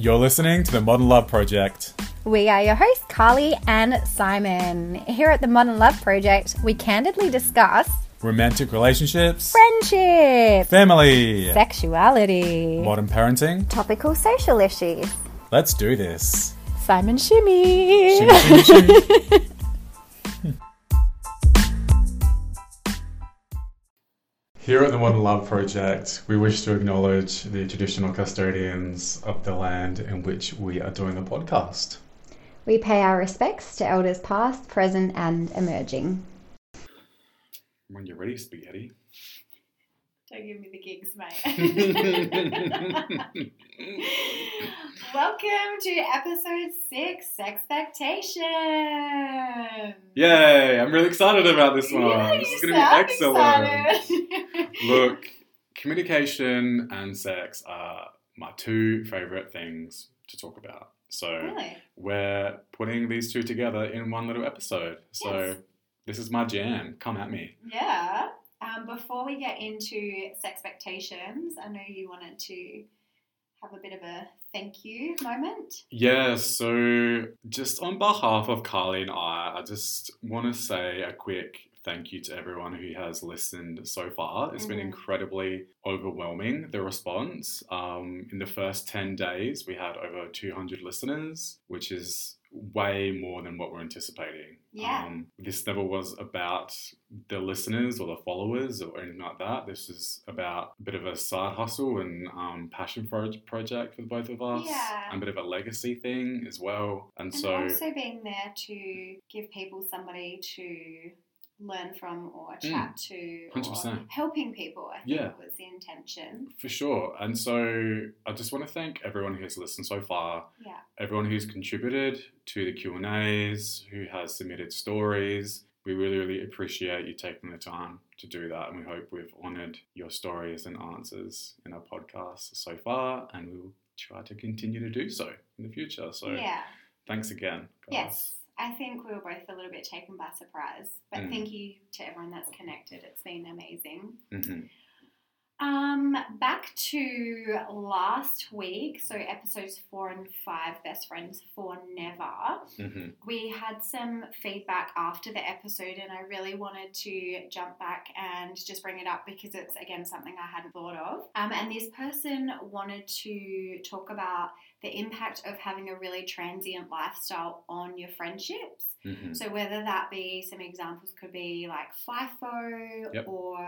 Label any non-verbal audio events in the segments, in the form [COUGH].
You're listening to the Modern Love Project. We are your hosts, Carly and Simon. Here at the Modern Love Project, we candidly discuss Romantic relationships, friendship, family, sexuality, modern parenting. topical social issues. Let's do this. Simon Shimmy. Shimmy, shimmy, shimmy. [LAUGHS] Here at the Modern Love Project, we wish to acknowledge the traditional custodians of the land in which we are doing the podcast. We pay our respects to elders past, present, and emerging. When you're ready, spaghetti. Don't give me the gigs, mate. [LAUGHS] Welcome to episode six, Sexpectations. Yay! I'm really excited about this one. Yeah, this is going to be excellent. [LAUGHS] Look, communication and sex are my two favorite things to talk about. So really? we're putting these two together in one little episode. So Yes. this is my jam. Come at me. Yeah. Um, before we get into Sexpectations, I know you wanted to have a bit of a thank you moment. Yeah, so just on behalf of Carly and I, I just want to say a quick thank you to everyone who has listened so far. It's been Mhm. incredibly overwhelming, the response. Um, in the first 10 days, we had over 200 listeners, which is way more than what we're anticipating. Yeah. Um, this never was about the listeners or the followers or anything like that. This is about a bit of a side hustle and um, passion pro- project for both of us, Yeah. and a bit of a legacy thing as well. And, And so, also being there to give people somebody to learn from or hmm. chat to, 100%. helping people. I think Yeah. was the intention. for sure. And so, I just want to thank everyone who has listened so far. Yeah. everyone who's contributed to the Q and A's, who has submitted stories. We really, really appreciate you taking the time to do that, and we hope we've honoured your stories and answers in our podcast so far, and we will try to continue to do so in the future. So, yeah. thanks again. Guys. Yes. I think we were both a little bit taken by surprise. But Mm. thank you to everyone that's connected. It's been amazing. hmm Um, back to last week, so episodes four and five, Best Friends for Never. hmm We had some feedback after the episode, and I really wanted to jump back and just bring it up because it's again something I hadn't thought of. Um, and this person wanted to talk about the impact of having a really transient lifestyle on your friendships. hmm So whether that be some examples could be like FIFO Yep. or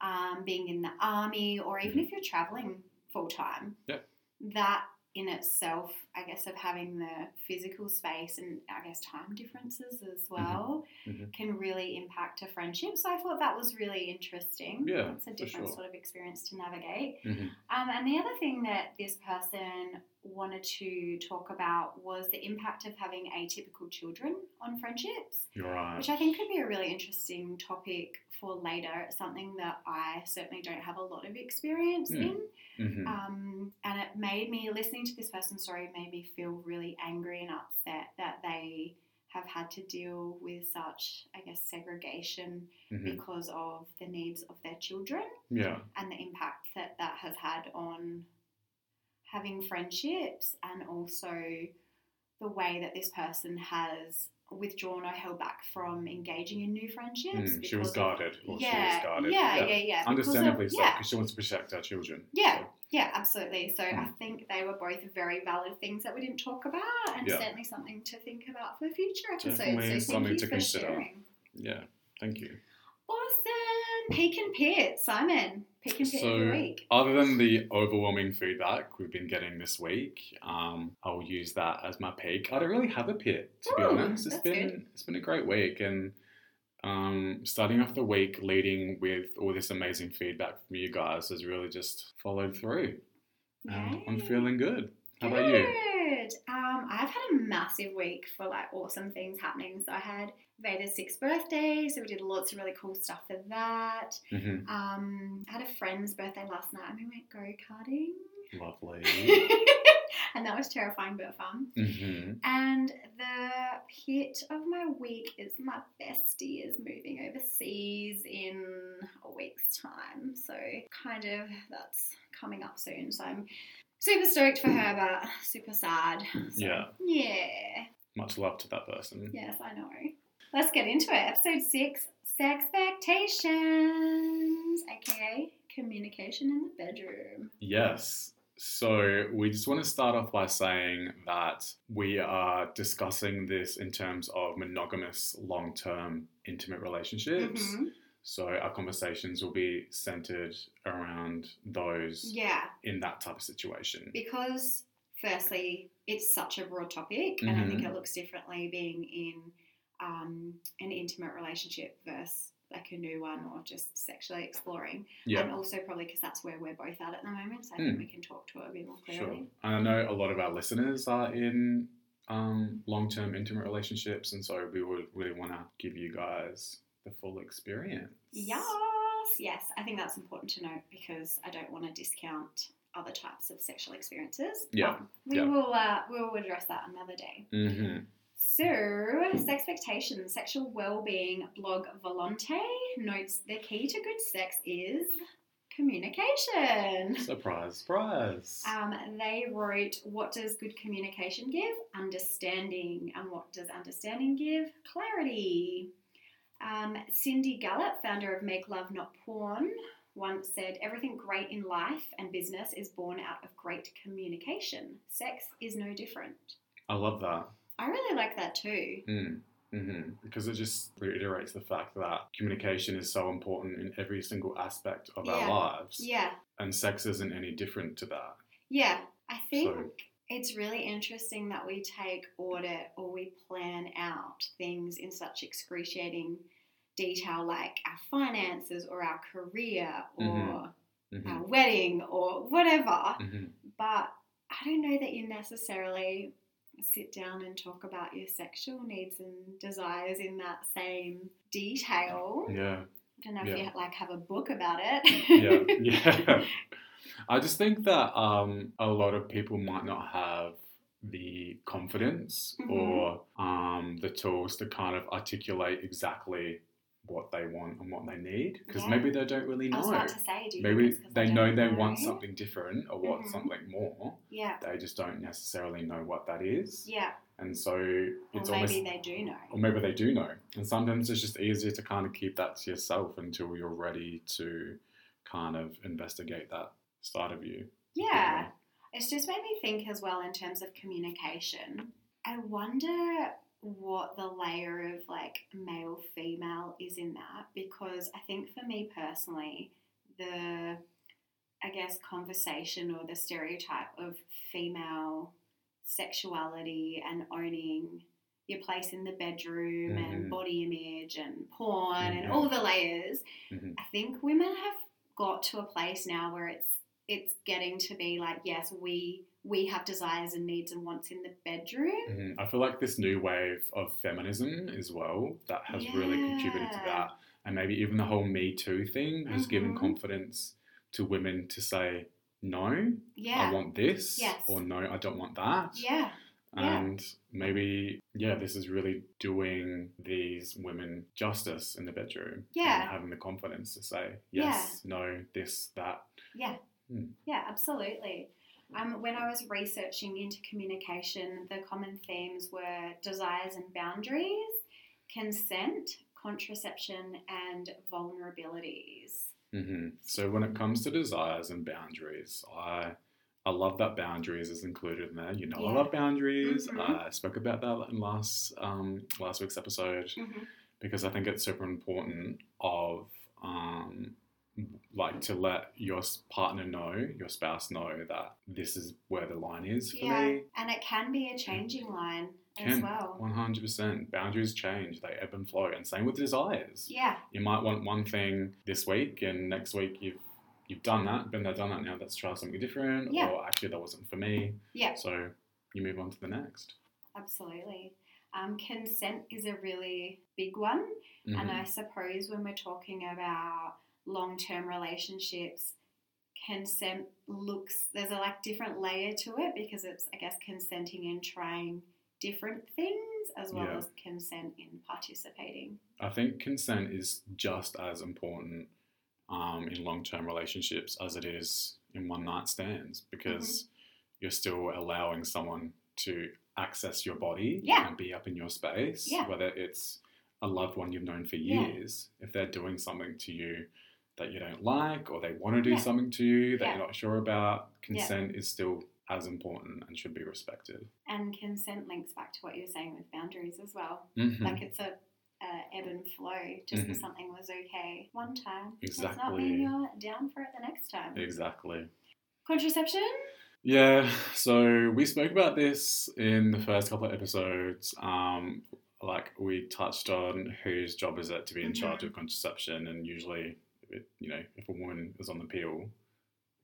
um, being in the army or even if you're traveling full time. Yep. That in itself, I guess, of having the physical space and I guess time differences as well Mhm. can really impact a friendship. So I thought that was really interesting. Yeah, It's a different sure. sort of experience to navigate. hmm Um, and the other thing that this person wanted to talk about was the impact of having atypical children on friendships, right. which I think could be a really interesting topic for later. It's something that I certainly don't have a lot of experience Mm. in. hmm Um, and it made me, listening to this person's story, made me feel really angry and upset that they have had to deal with such, I guess, segregation hmm because of the needs of their children Yeah. and the impact that that has had on having friendships and also the way that this person has withdrawn or held back from engaging in new friendships. Mm, she was of- guarded. She yeah, was guarded. yeah, yeah, yeah. of- Understandably so, yeah, because she wants to protect our children. Yeah. So, yeah, absolutely. So I Mm. think they were both very valid things that we didn't talk about, and Yeah. certainly something to think about for future episodes. Definitely so thank something you to for consider. sharing. yeah. Thank you. Peak and pit, Simon. Peak and pit every So, week. other than the overwhelming feedback we've been getting this week, um, I'll use that as my peak. I don't really have a pit, to be honest. It's been good. it's been a great week, and um, starting off the week leading with all this amazing feedback from you guys has really just followed through, and I'm feeling good. How about you? Good. Um, I've had a massive week for like awesome things happening. So I had Vader's sixth birthday, so we did lots of really cool stuff for that. hmm Um, I had a friend's birthday last night and we went go karting. Lovely. [LAUGHS] and that was terrifying but fun. hmm And the hit of my week is my bestie is moving overseas in a week's time. So kind of that's coming up soon. So I'm super stoked for her, but super sad. So, Yeah. Yeah. Much love to that person. Yes, I know. Let's get into it. Episode six Sexpectations, aka communication in the bedroom. Yes. So we just want to start off by saying that we are discussing this in terms of monogamous, long term, intimate relationships. Mhm. So our conversations will be centered around those Yeah, in that type of situation. because firstly, it's such a broad topic, and I think it looks differently being in um, an intimate relationship versus like a new one or just sexually exploring. Yeah. And also probably because that's where we're both at at the moment, so I think Mm. we can talk to it a bit more Sure. clearly. And I know a lot of our listeners are in um, long term intimate relationships, and so we would really want to give you guys the full experience. Yes, yes, I think that's important to note because I don't want to discount other types of sexual experiences. Yeah, Um, we yeah. will uh, we will address that another day. hmm So, expectations, Sexual well-being blog Volonté notes the key to good sex is communication. Surprise, surprise. Um, they wrote, What does good communication give? Understanding. And what does understanding give? Clarity. Um, Cindy Gallop, founder of Make Love Not Porn, once said, Everything great in life and business is born out of great communication. Sex is no different. I love that. I really like that too. Mm. hmm Because it just reiterates the fact that communication is so important in every single aspect of Yeah. our lives. Yeah, And sex isn't any different to that. yeah. I think So- it's really interesting that we take audit or we plan out things in such excruciating detail, like our finances or our career or Mhm. hmm our wedding or whatever. hmm But I don't know that you necessarily sit down and talk about your sexual needs and desires in that same detail. Yeah. I don't know if Yeah. you like have a book about it. yeah, yeah. [LAUGHS] [LAUGHS] I just think that um, a lot of people might not have the confidence Mhm. or um, the tools to kind of articulate exactly what they want and what they need because Yeah. maybe they don't really know. say, do Maybe they don't know they want something different or want Mhm. something more. Yeah, They just don't necessarily know what that is, yeah. and so it's Or maybe almost they do know. or maybe they do know. And sometimes it's just easier to kind of keep that to yourself until you're ready to kind of investigate that side of you. Yeah. It's just made me think as well in terms of communication. I wonder what the layer of like male female is in that because I think for me personally, the I guess conversation or the stereotype of female sexuality and owning your place in the bedroom Mhm. and body image and porn and Mhm. all the layers. Mhm. I think women have got to a place now where it's it's getting to be like yes we we have desires and needs and wants in the bedroom Mhm. I feel like this new wave of feminism as well that has really contributed to that, and maybe even the whole Me Too thing has given Mhm. confidence to women to say no, I want this, Yes. or no, I don't want that. yeah Yeah. And maybe, yeah, this is really doing these women justice in the bedroom. Yeah. And having the confidence to say yes, no, this, that. yeah Hmm. yeah absolutely um, when I was researching into communication, the common themes were desires and boundaries, consent, contraception, and vulnerabilities. hmm So when it comes to desires and boundaries, I I love that boundaries is included in there. You know, I love boundaries. Mhm. I spoke about that in last um, last week's episode. because I think it's super important of um, like to let your partner know, your spouse know that this is where the line is for Yeah, me. and it can be a changing line as Can well. one hundred percent boundaries change; they ebb and flow, and same with desires. Yeah, You might want one thing this week, and next week you've you've done that, been there, done that. Now let's try something different, Yeah. or actually that wasn't for me. yeah, So you move on to the next. absolutely. Um, consent is a really big one, and Mhm. I suppose when we're talking about long term relationships, consent looks there's a like different layer to it because it's I guess consenting and trying different things as well Yeah. as consent in participating. I think consent is just as important um, in long term relationships as it is in one night stands because you're still allowing someone to access your body Yeah. and be up in your space, Yeah. whether it's a loved one you've known for years, if they're doing something to you that you don't like or they want to do Yeah. something to you that Yeah. you're not sure about, consent is still as important and should be respected. And consent links back to what you were saying with boundaries as well. Mhm. Like it's a, a ebb and flow. Just because Mhm. something was okay one time does not mean you're down for it the next time. Exactly. Contraception? Yeah, so we spoke about this in the first couple of episodes. Um, like we touched on whose job is it to be in charge Mhm. of contraception, and usually, it, you know, if a woman is on the pill,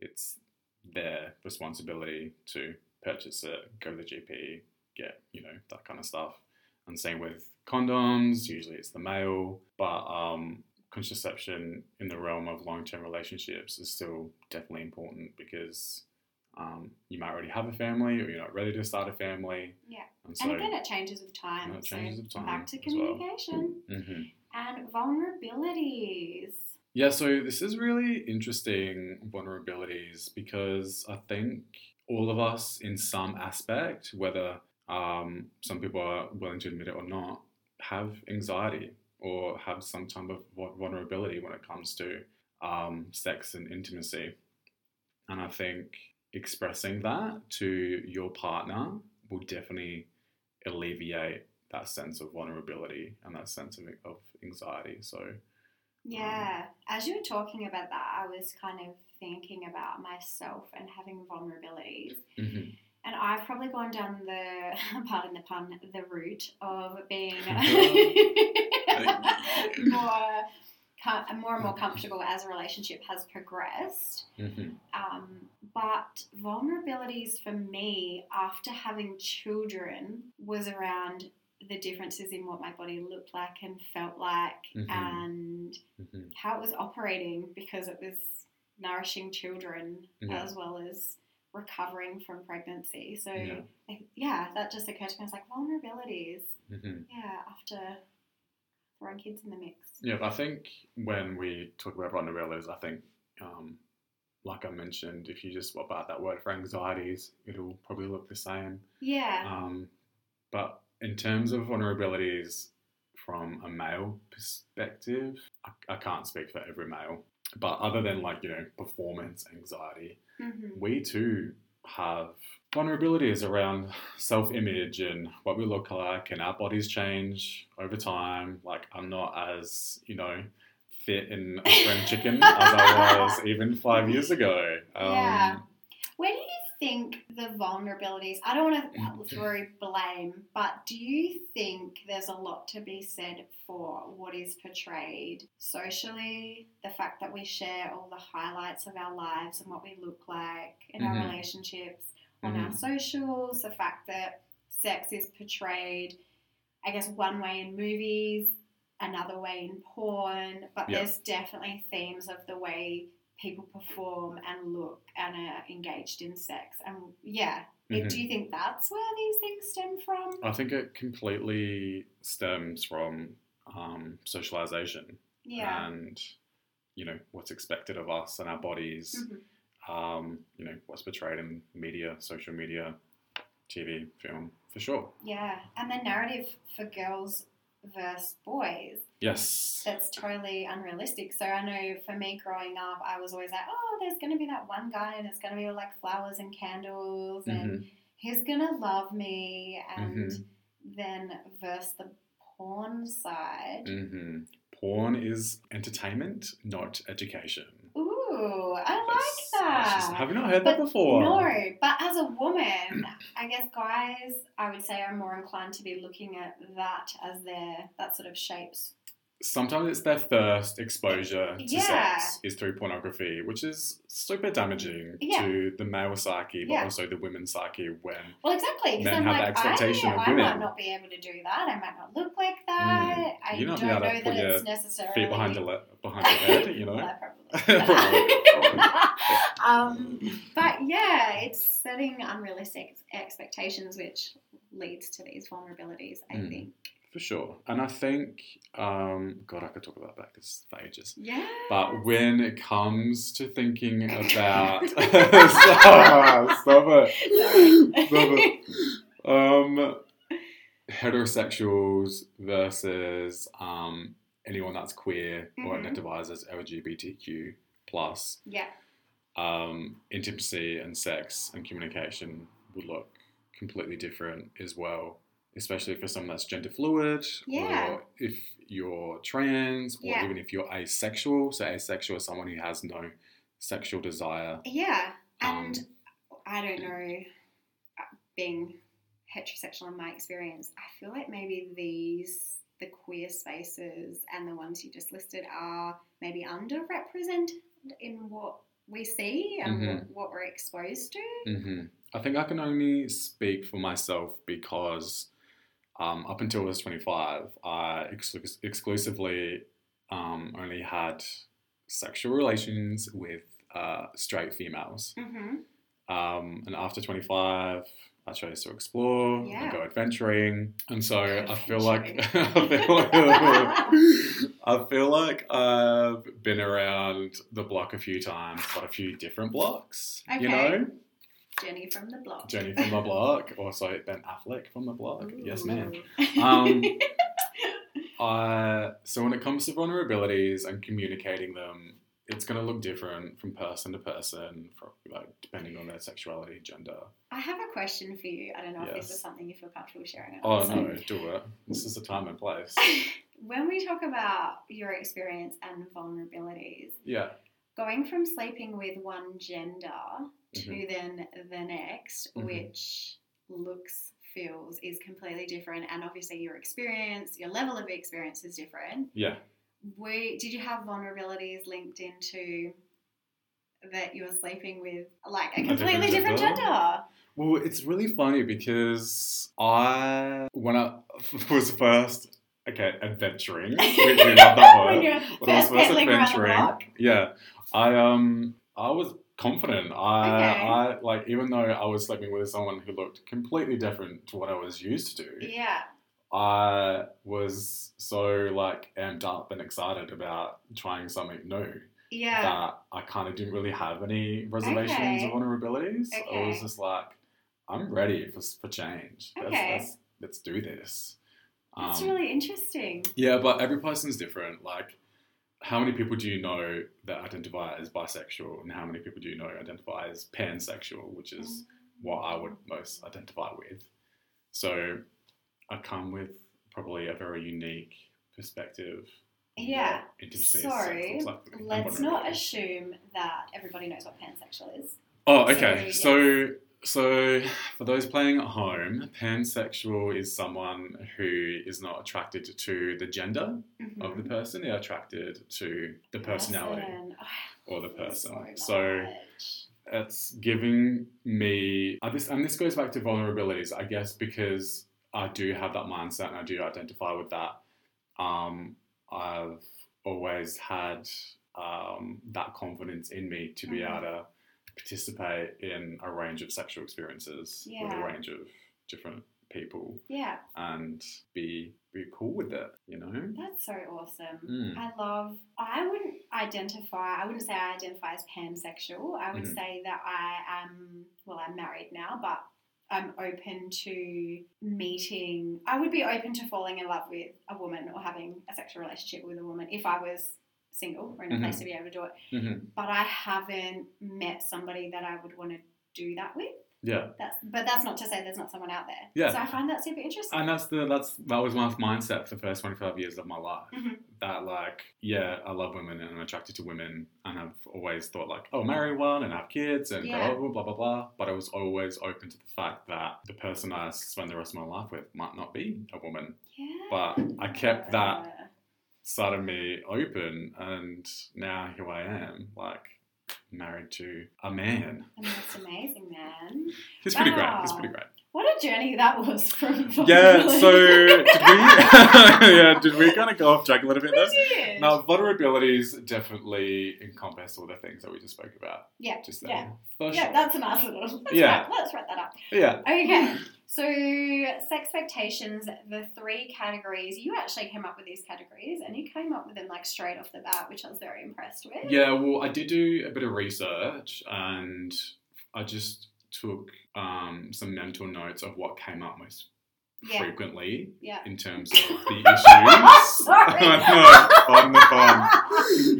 it's their responsibility to purchase it, go to the GP, get you know that kind of stuff. And same with condoms. Usually, it's the male, but um, contraception in the realm of long-term relationships is still definitely important because um, you might already have a family or you're not ready to start a family. Yeah. And so, and again, it changes with time. and it so changes with time back to as well. communication Mhm. and vulnerabilities. Yeah, so this is really interesting vulnerabilities because I think all of us, in some aspect, whether um, some people are willing to admit it or not, have anxiety or have some type of vulnerability when it comes to um, sex and intimacy. And I think expressing that to your partner will definitely alleviate that sense of vulnerability and that sense of, of anxiety. So, Yeah. As you were talking about that, I was kind of thinking about myself and having vulnerabilities. mhm. And I've probably gone down the, [LAUGHS] pardon the pun, the route of being [LAUGHS] [LAUGHS] more, more and more comfortable as a relationship has progressed. Mhm. Um, but vulnerabilities for me after having children was around the differences in what my body looked like and felt like Mhm. and Mhm. how it was operating because it was nourishing children Yeah. as well as recovering from pregnancy. So Yeah. I- yeah, that just occurred to me. I was like vulnerabilities. Mhm. Yeah, after throwing kids in the mix. Yeah, I think when we talk about vulnerabilities, I think, um, like I mentioned, if you just swap out that word for anxieties, it'll probably look the same. Yeah. Um, but in terms of vulnerabilities from a male perspective, I, I can't speak for every male. But other than like, you know, performance anxiety, hmm we too have vulnerabilities around self image and what we look like, and our bodies change over time. Like, I'm not as, you know, fit in a spring chicken as I [LAUGHS] was even five years ago. Um, Yeah. Where do you think the vulnerabilities? I don't want Mm-hmm. to throw blame, but do you think there's a lot to be said for what is portrayed socially? The fact that we share all the highlights of our lives and what we look like in our Mhm. relationships on our Mhm. socials, the fact that sex is portrayed, I guess, one way in movies, another way in porn, but Yeah. there's definitely themes of the way people perform and look and are engaged in sex. And yeah, Mhm. do you think that's where these things stem from? I think it completely stems from um, socialization Yeah. and, you know, what's expected of us and our bodies. Mhm. Um, you know, what's portrayed in media, social media, TV, film, for sure. Yeah. And the narrative for girls versus boys. Yes. that's totally unrealistic. So I know for me growing up, I was always like, oh, there's going to be that one guy and it's going to be all like flowers and candles and Mhm. he's going to love me. And Mhm. then versus the porn side. hmm Porn is entertainment, not education. Ooh, I like that. have you not heard that before? No, but as a woman, I guess guys, I would say, are more inclined to be looking at that as their that sort of shapes. Sometimes it's their first exposure to Yeah. sex is through pornography, which is super damaging Yeah. to the male psyche, but Yeah. also the women's psyche when Well, exactly. Because Men I'm have like, the expectation I, of I might not be able to do that. I might not look like that. I You're not don't know that it's necessarily feet behind your le- behind your [LAUGHS] head, you know. Well, probably. [LAUGHS] Probably. [LAUGHS] um, but yeah, it's setting unrealistic expectations, which leads to these vulnerabilities. I Mm. think. For sure. And I think, um, God, I could talk about that because for ages. Yeah. But when it comes to thinking [LAUGHS] about, stop, [LAUGHS] [LAUGHS] stop it, stop it. Um, heterosexuals versus um, anyone that's queer or Mhm. identifies as LGBTQ plus, yeah. um, intimacy and sex and communication would look completely different as well. Especially for someone that's gender fluid, Yeah. or if you're trans, or Yeah. even if you're asexual. So asexual is someone who has no sexual desire. Yeah. And Um, I don't know, being heterosexual in my experience, I feel like maybe these, the queer spaces and the ones you just listed are maybe underrepresented in what we see and Mhm. what, what we're exposed to. hmm I think I can only speak for myself because um, up until I was 25, I exclu- exclusively um, only had sexual relations with uh, straight females. Mm-hmm. Um, and after 25, I chose to explore Yeah. and go adventuring. And so I feel like [LAUGHS] I feel like [LAUGHS] I [LAUGHS] feel like I've been around the block a few times, but a few different blocks. You know, Jenny from the block. Jenny from the block, also Ben Affleck from the block. Yes, ma'am. [LAUGHS] Um, I so when it comes to vulnerabilities and communicating them, it's going to look different from person to person, from, like depending on their sexuality, gender. I have a question for you. I don't know if this is something you feel comfortable sharing. Oh. No, do it. This is the time and place. [LAUGHS] when we talk about your experience and vulnerabilities, Yeah. going from sleeping with one gender to Mhm. then the next, Mhm. which looks, feels is completely different, and obviously your experience, your level of experience is different. Yeah. We did you have vulnerabilities linked into that you were sleeping with like a different completely different gender? gender? Well, it's really funny because I, when I [LAUGHS] was first, okay, adventuring, [LAUGHS] we, we love that word. when when I was first adventuring, yeah, I um, I was confident. I, Okay. I like even though I was sleeping with someone who looked completely different to what I was used to. Yeah. I was so like amped up and excited about trying something new Yeah. that I kind of didn't really have any reservations Okay. or vulnerabilities. Okay. I was just like, I'm ready for, for change. Let's, Okay. let's, let's do this. That's Um, really interesting. yeah, but every person's different. Like, how many people do you know that identify as bisexual, and how many people do you know identify as pansexual, which is what I would most identify with. So, I come with probably a very unique perspective. Yeah. what intimacy So, and sex looks like Let's not assume that everybody knows what pansexual is. Oh, okay. So, So, so for those playing at home, pansexual is someone who is not attracted to the gender of the Mhm. person; they're attracted to the personality Person. Oh, or the I love this person. so So it's giving me this, and this goes back to vulnerabilities, I guess, because I do have that mindset and I do identify with that. Um, I've always had um, that confidence in me to be Mhm. able to participate in a range of sexual experiences with a range of different people yeah, and be be cool with it, you know? that's so awesome. Mm. I love. I wouldn't identify. I wouldn't say I identify as pansexual. I would Mhm. say that I am. Well, I'm married now, but I'm open to meeting. I would be open to falling in love with a woman or having a sexual relationship with a woman if I was single or in a Mhm. place to be able to do it. Mhm. But I haven't met somebody that I would want to do that with. Yeah. That's, but that's not to say there's not someone out there. Yeah. So I find that super interesting. And that's the that's that was my mindset for the first twenty five years of my life. Mhm. That like, yeah, I love women and I'm attracted to women, and I've always thought like, oh, marry one and have kids and Yeah. blah, blah blah blah blah. But I was always open to the fact that the person I spend the rest of my life with might not be a woman. yeah. But I kept that side of me open, and now here I am, like married to a man. And that's amazing, man. He's pretty great. He's pretty great. What a journey that was from. [LAUGHS] Yeah, so did we? [LAUGHS] [LAUGHS] yeah, did we kind of go off track a little bit there? Now, vulnerabilities definitely encompass all the things that we just spoke about. Yeah, Just yeah. For Yeah, sure. that's a nice little. Let's Yeah. Wrap, let's wrap that up. yeah. Okay, so Sexpectations, the three categories. You actually came up with these categories, and you came up with them like straight off the bat, which I was very impressed with. Yeah, well, I did do a bit of research and I just took um, some mental notes of what came up most Yeah. frequently Yeah. in terms of the issues. [LAUGHS] Sorry. Pardon the pun.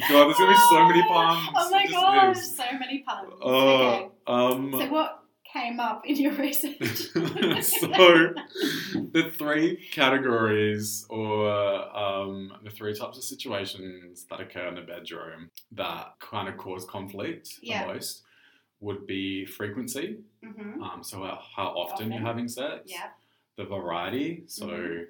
God, there's going to be so many puns. Oh my gosh, so many puns. Oh, okay. um, So what came up in your research? [LAUGHS] so the three categories or um, the three types of situations that occur in the bedroom that kind of cause conflict Yeah. the most would be frequency hmm um, so how, how often, you're having sex Yeah, the variety so Mhm.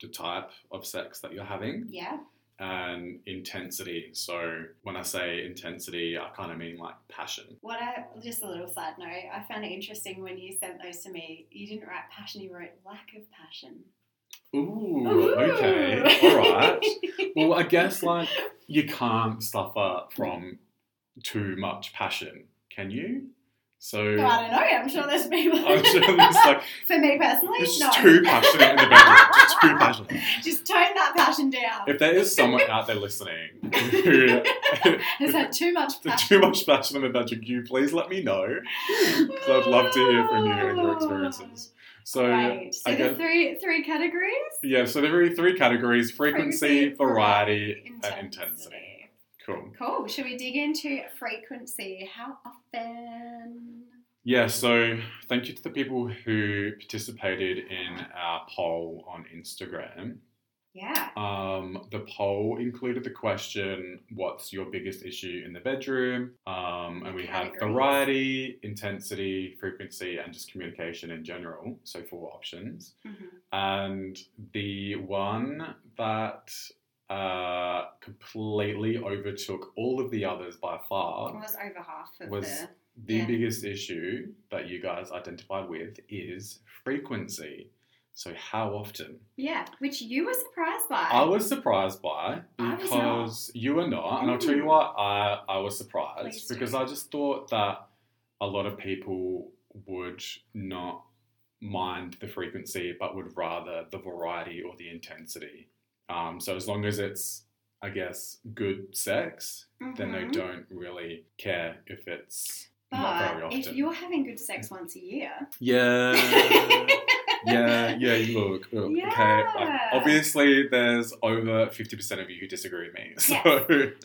the type of sex that you're having yeah. And intensity so when i say intensity i kind of mean like passion What I just a little side note, I found it interesting when you sent those to me. You didn't write passion, you wrote lack of passion. Ooh, okay all right Well, I guess like you can't suffer from too much passion, can you? So No, I don't know. I'm sure there's people. I'm sure there's like [LAUGHS] For me personally, it's no. too passionate in the. Just too passionate. [LAUGHS] Just tone that passion down. If there is someone out there listening who [LAUGHS] Has had too much passion. too much passion in the can you please let me know? I'd love to hear from you and your experiences. So right. So I the guess three three categories. yeah, so there are three categories: frequency, Frequency, variety, and intensity. Cool. Cool. Should we dig into frequency? How often? Yeah, so thank you to the people who participated in our poll on Instagram. Yeah. Um, the poll included the question, What's your biggest issue in the bedroom? Um, and we had variety, intensity, frequency, and just communication in general. So, four options. Mhm. And the one that uh, completely overtook all of the others by far It was over half of Was- the. the Yeah. biggest issue that you guys identified with is frequency. So, how often? Yeah, which you were surprised by. I was surprised by because you were not, and I'll tell you Mm. what, I, I was surprised Please do. because I just thought that a lot of people would not mind the frequency but would rather the variety or the intensity. Um, so, as long as it's, I guess, good sex, then they Mhm. don't really care if it's not very But often. if you're having good sex once a year, Yeah. [LAUGHS] yeah, yeah, look, look okay. Yeah. Obviously, there's over 50% of you who disagree with me. [LAUGHS] So,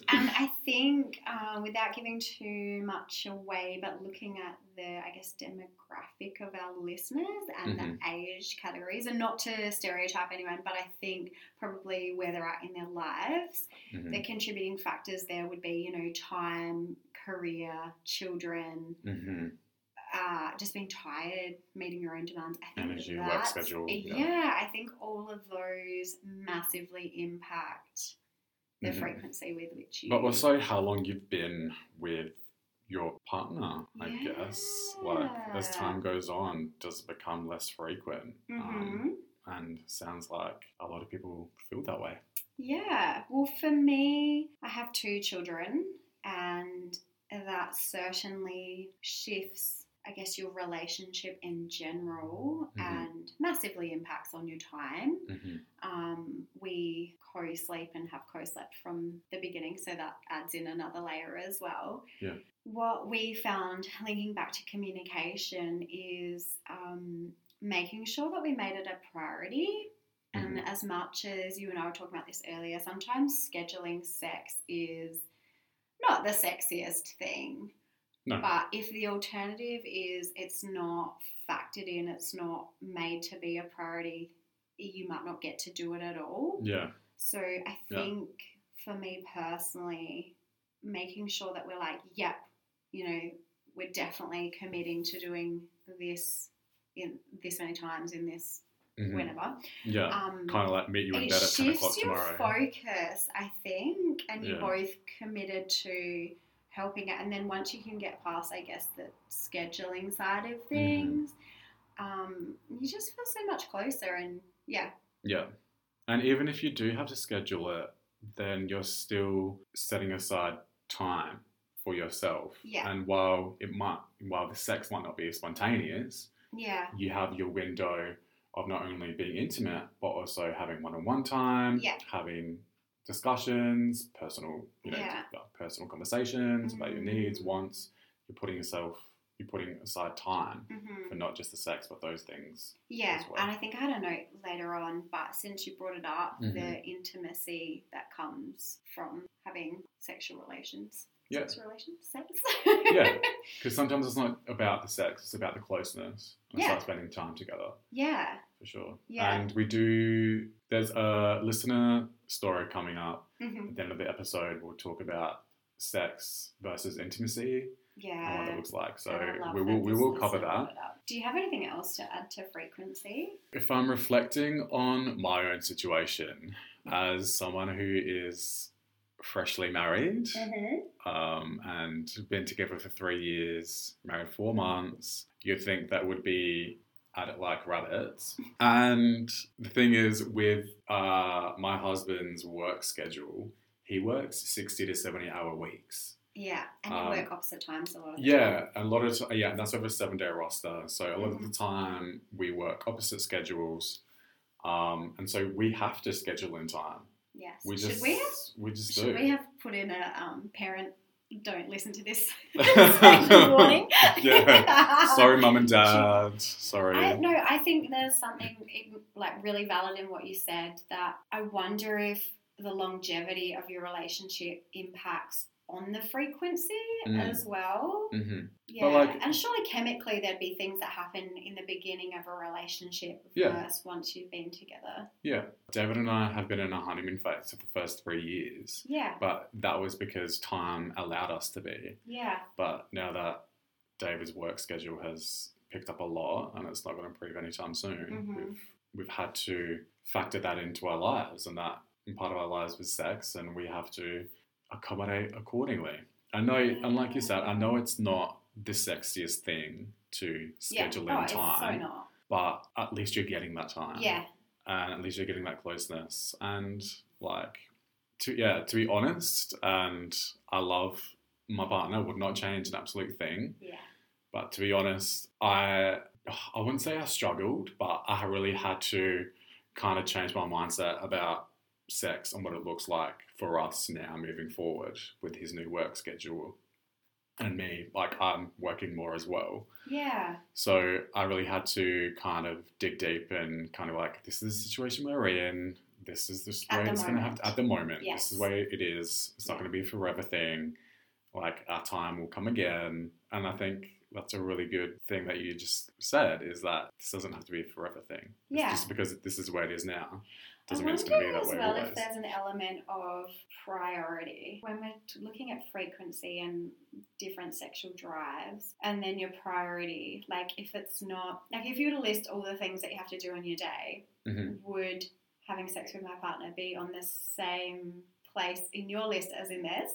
And I think, uh, without giving too much away, but looking at the, I guess, demographic of our listeners and Mm-hmm. the age categories, and not to stereotype anyone, but I think probably where they're at in their lives, Mhm, the contributing factors there would be, you know, time, career, children, mhm. Uh, just being tired, meeting your own demands. I think Energy, work schedule, Yeah. yeah. I think all of those massively impact the Mhm. frequency with which you. But also, how long you've been with your partner, I guess. Like, as time goes on, does it become less frequent? hmm Um, and sounds like a lot of people feel that way. Yeah. Well, for me, I have two children, and that certainly shifts, I guess, your relationship in general Mhm. and massively impacts on your time. Mhm. Um, we co sleep and have co slept from the beginning, so that adds in another layer as well. Yeah. What we found, linking back to communication, is um, making sure that we made it a priority. And Mm-hmm. as much as you and I were talking about this earlier, sometimes scheduling sex is not the sexiest thing. No. But if the alternative is it's not factored in, it's not made to be a priority, you might not get to do it at all. Yeah. So I Yeah. think for me personally, making sure that we're like, yep, you know, we're definitely committing to doing this in this many times in this Mhm. whenever. Yeah. Um, kind of like meet you in bed at 10 o'clock tomorrow. shifts your focus, I think, and you're both committed to helping it. And then once you can get past, I guess, the scheduling side of Mm-hmm. things, um, you just feel so much closer. And yeah, Yeah. And even if you do have to schedule it, then you're still setting aside time for yourself. Yeah. And while it might while the sex might not be spontaneous, yeah, you have your window of not only being intimate but also having one-on-one time, Yeah. having discussions, personal, you know, Yeah. personal conversations about your needs, Mm. wants. You're putting yourself, you're putting aside time hmm for not just the sex but those things. yeah. as well. And I think I had a note later on, but since you brought it up, the Mhm. intimacy that comes from having sexual relations. Yeah. Sex relations? Sex? Yeah. [LAUGHS] Because sometimes it's not about the sex; it's about the closeness. And Yeah. start spending time together yeah. for sure. Yeah. And we do. There's a listener story coming up hmm at the end of the episode. We'll talk about sex versus intimacy and what Yeah. it looks like. So And I love we will we will cover that. brought it up. Do you have anything else to add to frequency? If I'm reflecting on my own situation as someone who is freshly married Mm-hmm. um, and been together for three years, married four months, you'd think that would be at it like rabbits. And the thing is, with uh, my husband's work schedule, he works 60 to 70 hour weeks. Yeah. And you Um, work opposite times a lot of the Yeah, time. and a lot of t- yeah, and that's over a seven day roster. So a lot of Mhm. the time we work opposite schedules, um, and so we have to schedule in time. Yes. We should just we have we just should do. we have put in a um, parent don't listen to this [LAUGHS] [LAUGHS] warning? Yeah. [LAUGHS] Sorry, mum and dad. Sorry. I, no, I think there's something like really valid in what you said that I wonder if the longevity of your relationship impacts on the frequency Mm. as well. hmm Yeah, like- and surely chemically there'd be things that happen in the beginning of a relationship Yeah. versus once you've been together. Yeah, David and I have been in a honeymoon phase for the first three years, Yeah, but that was because time allowed us to be. yeah, But now that David's work schedule has picked up a lot and it's not going to improve anytime soon, Mhm. we've we've had to factor that into our lives, and that part of our lives was sex, and we have to accommodate accordingly. I know, and like you said, I know it's not the sexiest thing to schedule yeah. oh, in it's so time, not. but at least you're getting that time. Yeah, and at least you're getting that closeness and like to yeah to be honest and i love my partner would not change an absolute thing yeah, but to be honest i i wouldn't say i struggled but i really had to kind of change my mindset about sex and what it looks like for us now moving forward with his new work schedule and me like i'm working more as well yeah, so I really had to kind of dig deep and kind of like, this is the situation we're in. This is the way it's going to have to, at the moment. This is the way it is. It's not Yeah. going to be a forever thing. Like our time will come again. And I think that's a really good thing that you just said is that this doesn't have to be a forever thing. It's Yeah. just because this is the way it is now. Doesn't mean it's going to be that as way well always. if there's an element of priority when we're looking at frequency and different sexual drives, and then your priority. Like if it's not like if you were to list all the things that you have to do in your day, Mhm. would having sex with my partner be on the same place in your list as in theirs?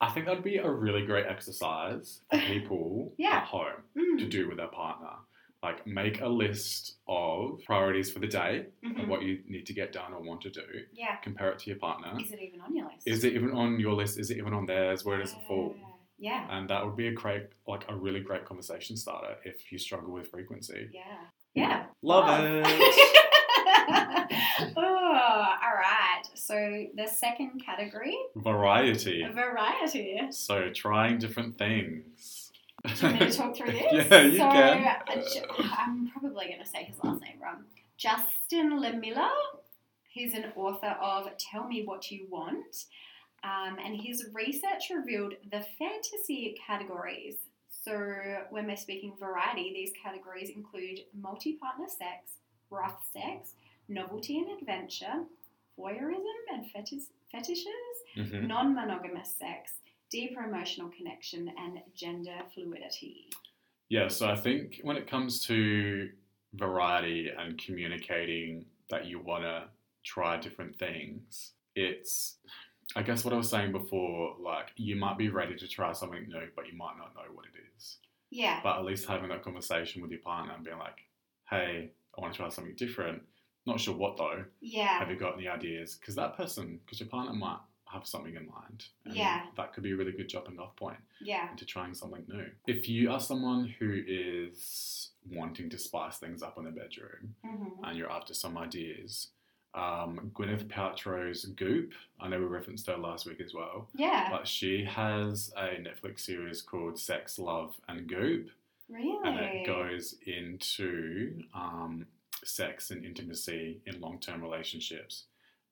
I think that'd be a really great exercise for [LAUGHS] people Yeah. at home. Mm. to do with their partner. Like make a list of priorities for the day Mhm. of what you need to get done or want to do. Yeah. Compare it to your partner. Is it even on your list? Is it even on your list? Is it even on theirs? Where does it fall? Yeah. And that would be a great, like a really great conversation starter if you struggle with frequency. Yeah. Yeah. Love Love. it. [LAUGHS] oh, all right. So the second category, Variety. variety. So trying different things. Do you want me to talk through [LAUGHS] this? Yeah, you so, can. I'm probably going to say his last name wrong. Justin Lehmiller. He's an author of Tell Me What You Want. Um, and his research revealed the fantasy categories. So, when we're speaking variety, these categories include multi partner sex, rough sex, novelty and adventure, voyeurism and fetish, fetishes, Mhm. non monogamous sex, deeper emotional connection, and gender fluidity. Yeah, so I think when it comes to variety and communicating that you want to try different things, it's, I guess, what I was saying before like, you might be ready to try something new, but you might not know what it is. Yeah. But at least having that conversation with your partner and being like, hey, I want to try something different. Not sure what though. Yeah. Have you got any ideas? Because that person, because your partner might have something in mind. Yeah. That could be a really good jumping off point Yeah. into trying something new. If you are someone who is wanting to spice things up in the bedroom hmm and you're after some ideas, um, Gwyneth Paltrow's Goop, I know we referenced her last week as well, Yeah. but she has a Netflix series called Sex, Love, and Goop, really. and it goes into um, sex and intimacy in long term relationships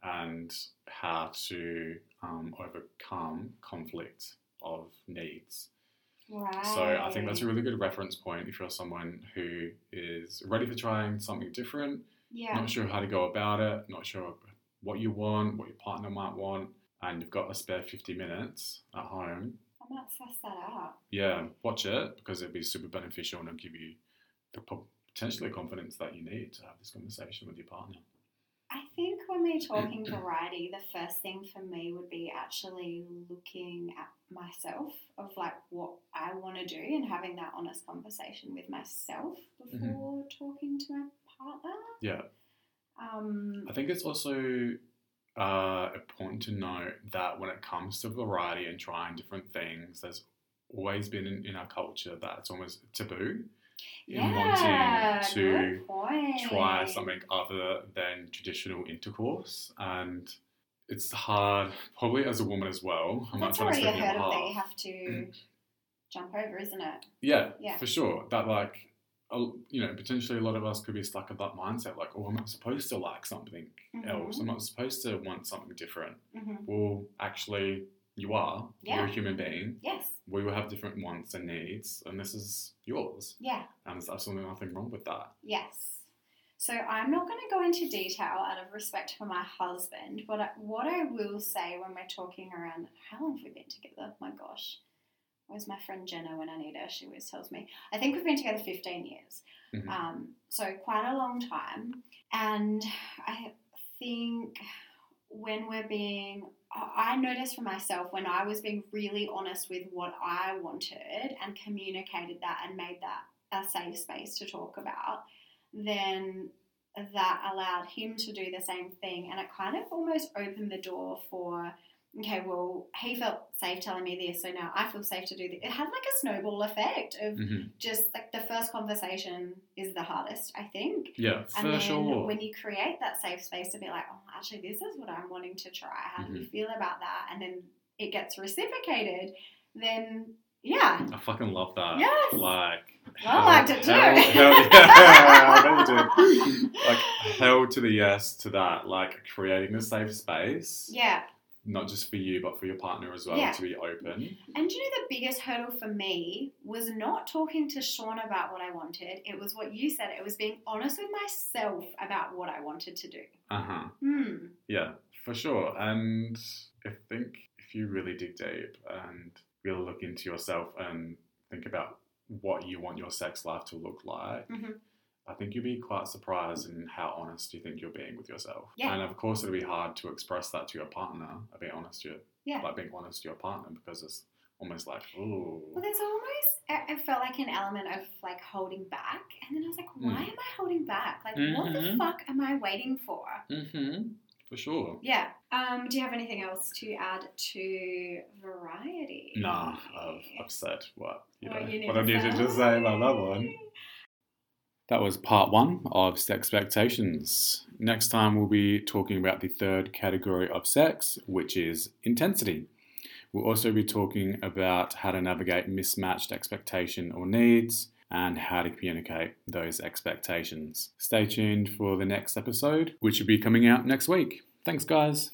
and how to um, overcome conflict of needs. Right. So I think that's a really good reference point if you're someone who is ready for trying something different, Yeah. not sure how to go about it, not sure what you want, what your partner might want, and you've got a spare 50 minutes at home. I might suss that out. Yeah, watch it because it'll be super beneficial and it'll give you the po- potentially confidence that you need to have this conversation with your partner. I think when we're talking variety, the first thing for me would be actually looking at myself of like what I want to do and having that honest conversation with myself before talking to my partner. Yeah, Um, I think it's also uh, important to note that when it comes to variety and trying different things, there's always been in, in our culture that it's almost taboo in yeah, wanting to try something other than traditional intercourse. And it's hard, probably as a woman as well. I'm not That's already a hurdle that you have to jump over, isn't it? Yeah, Yeah. for sure. That like, you know, potentially a lot of us could be stuck in that mindset, like, oh, I'm not supposed to like something else. I'm not supposed to want something different. hmm Well, actually, you are. You're a human being. Yes. We will have different wants and needs, and this is yours. Yeah. And there's absolutely nothing wrong with that. Yes. So I'm not going to go into detail out of respect for my husband, but I, what I will say when we're talking around how long have we been together? My gosh. Where's my friend Jenna when I need her? She always tells me. I think we've been together 15 years. Mhm. Um, so quite a long time. And I think when we're being, I noticed for myself when I was being really honest with what I wanted and communicated that and made that a safe space to talk about, then that allowed him to do the same thing. And it kind of almost opened the door for, okay, well, he felt safe telling me this, so now I feel safe to do this. It had like a snowball effect of Mhm. just like the first conversation is the hardest, I think. Yeah, And for then sure. when you create that safe space to be like, oh, actually, this is what I'm wanting to try. How do you feel about that? And then it gets reciprocated, then yeah. I fucking love that. Yes. Like, I liked it too. hell- hell- yeah, [LAUGHS] [LAUGHS] I bet you do. Like, hell to the yes to that. Like, creating a safe space, Yeah. Not just for you, but for your partner as well, Yeah. to be open. And do you know the biggest hurdle for me was not talking to Sean about what I wanted. It was what you said. It was being honest with myself about what I wanted to do. Uh huh. Hmm. Yeah, for sure. And I think if you really dig deep and really look into yourself and think about what you want your sex life to look like, Mhm. I think you'll be quite surprised in how honest you think you're being with yourself. Yeah. And of course, it'll be hard to express that to your partner, uh, be honest to your, Yeah. like being honest to your partner because it's almost like, ooh. Well, there's almost, I I felt like an element of like holding back. And then I was like, why Mm. am I holding back? Like, what the Mhm. fuck am I waiting for? Mm-hmm. For sure. Yeah. Um, do you have anything else to add to variety? Nah, I've, I've said what, you know, What you need what I to needed to say about that one. That was part one of Sexpectations. Next time, we'll be talking about the third category of sex, which is intensity. We'll also be talking about how to navigate mismatched expectation or needs and how to communicate those expectations. Stay tuned for the next episode, which will be coming out next week. Thanks, guys.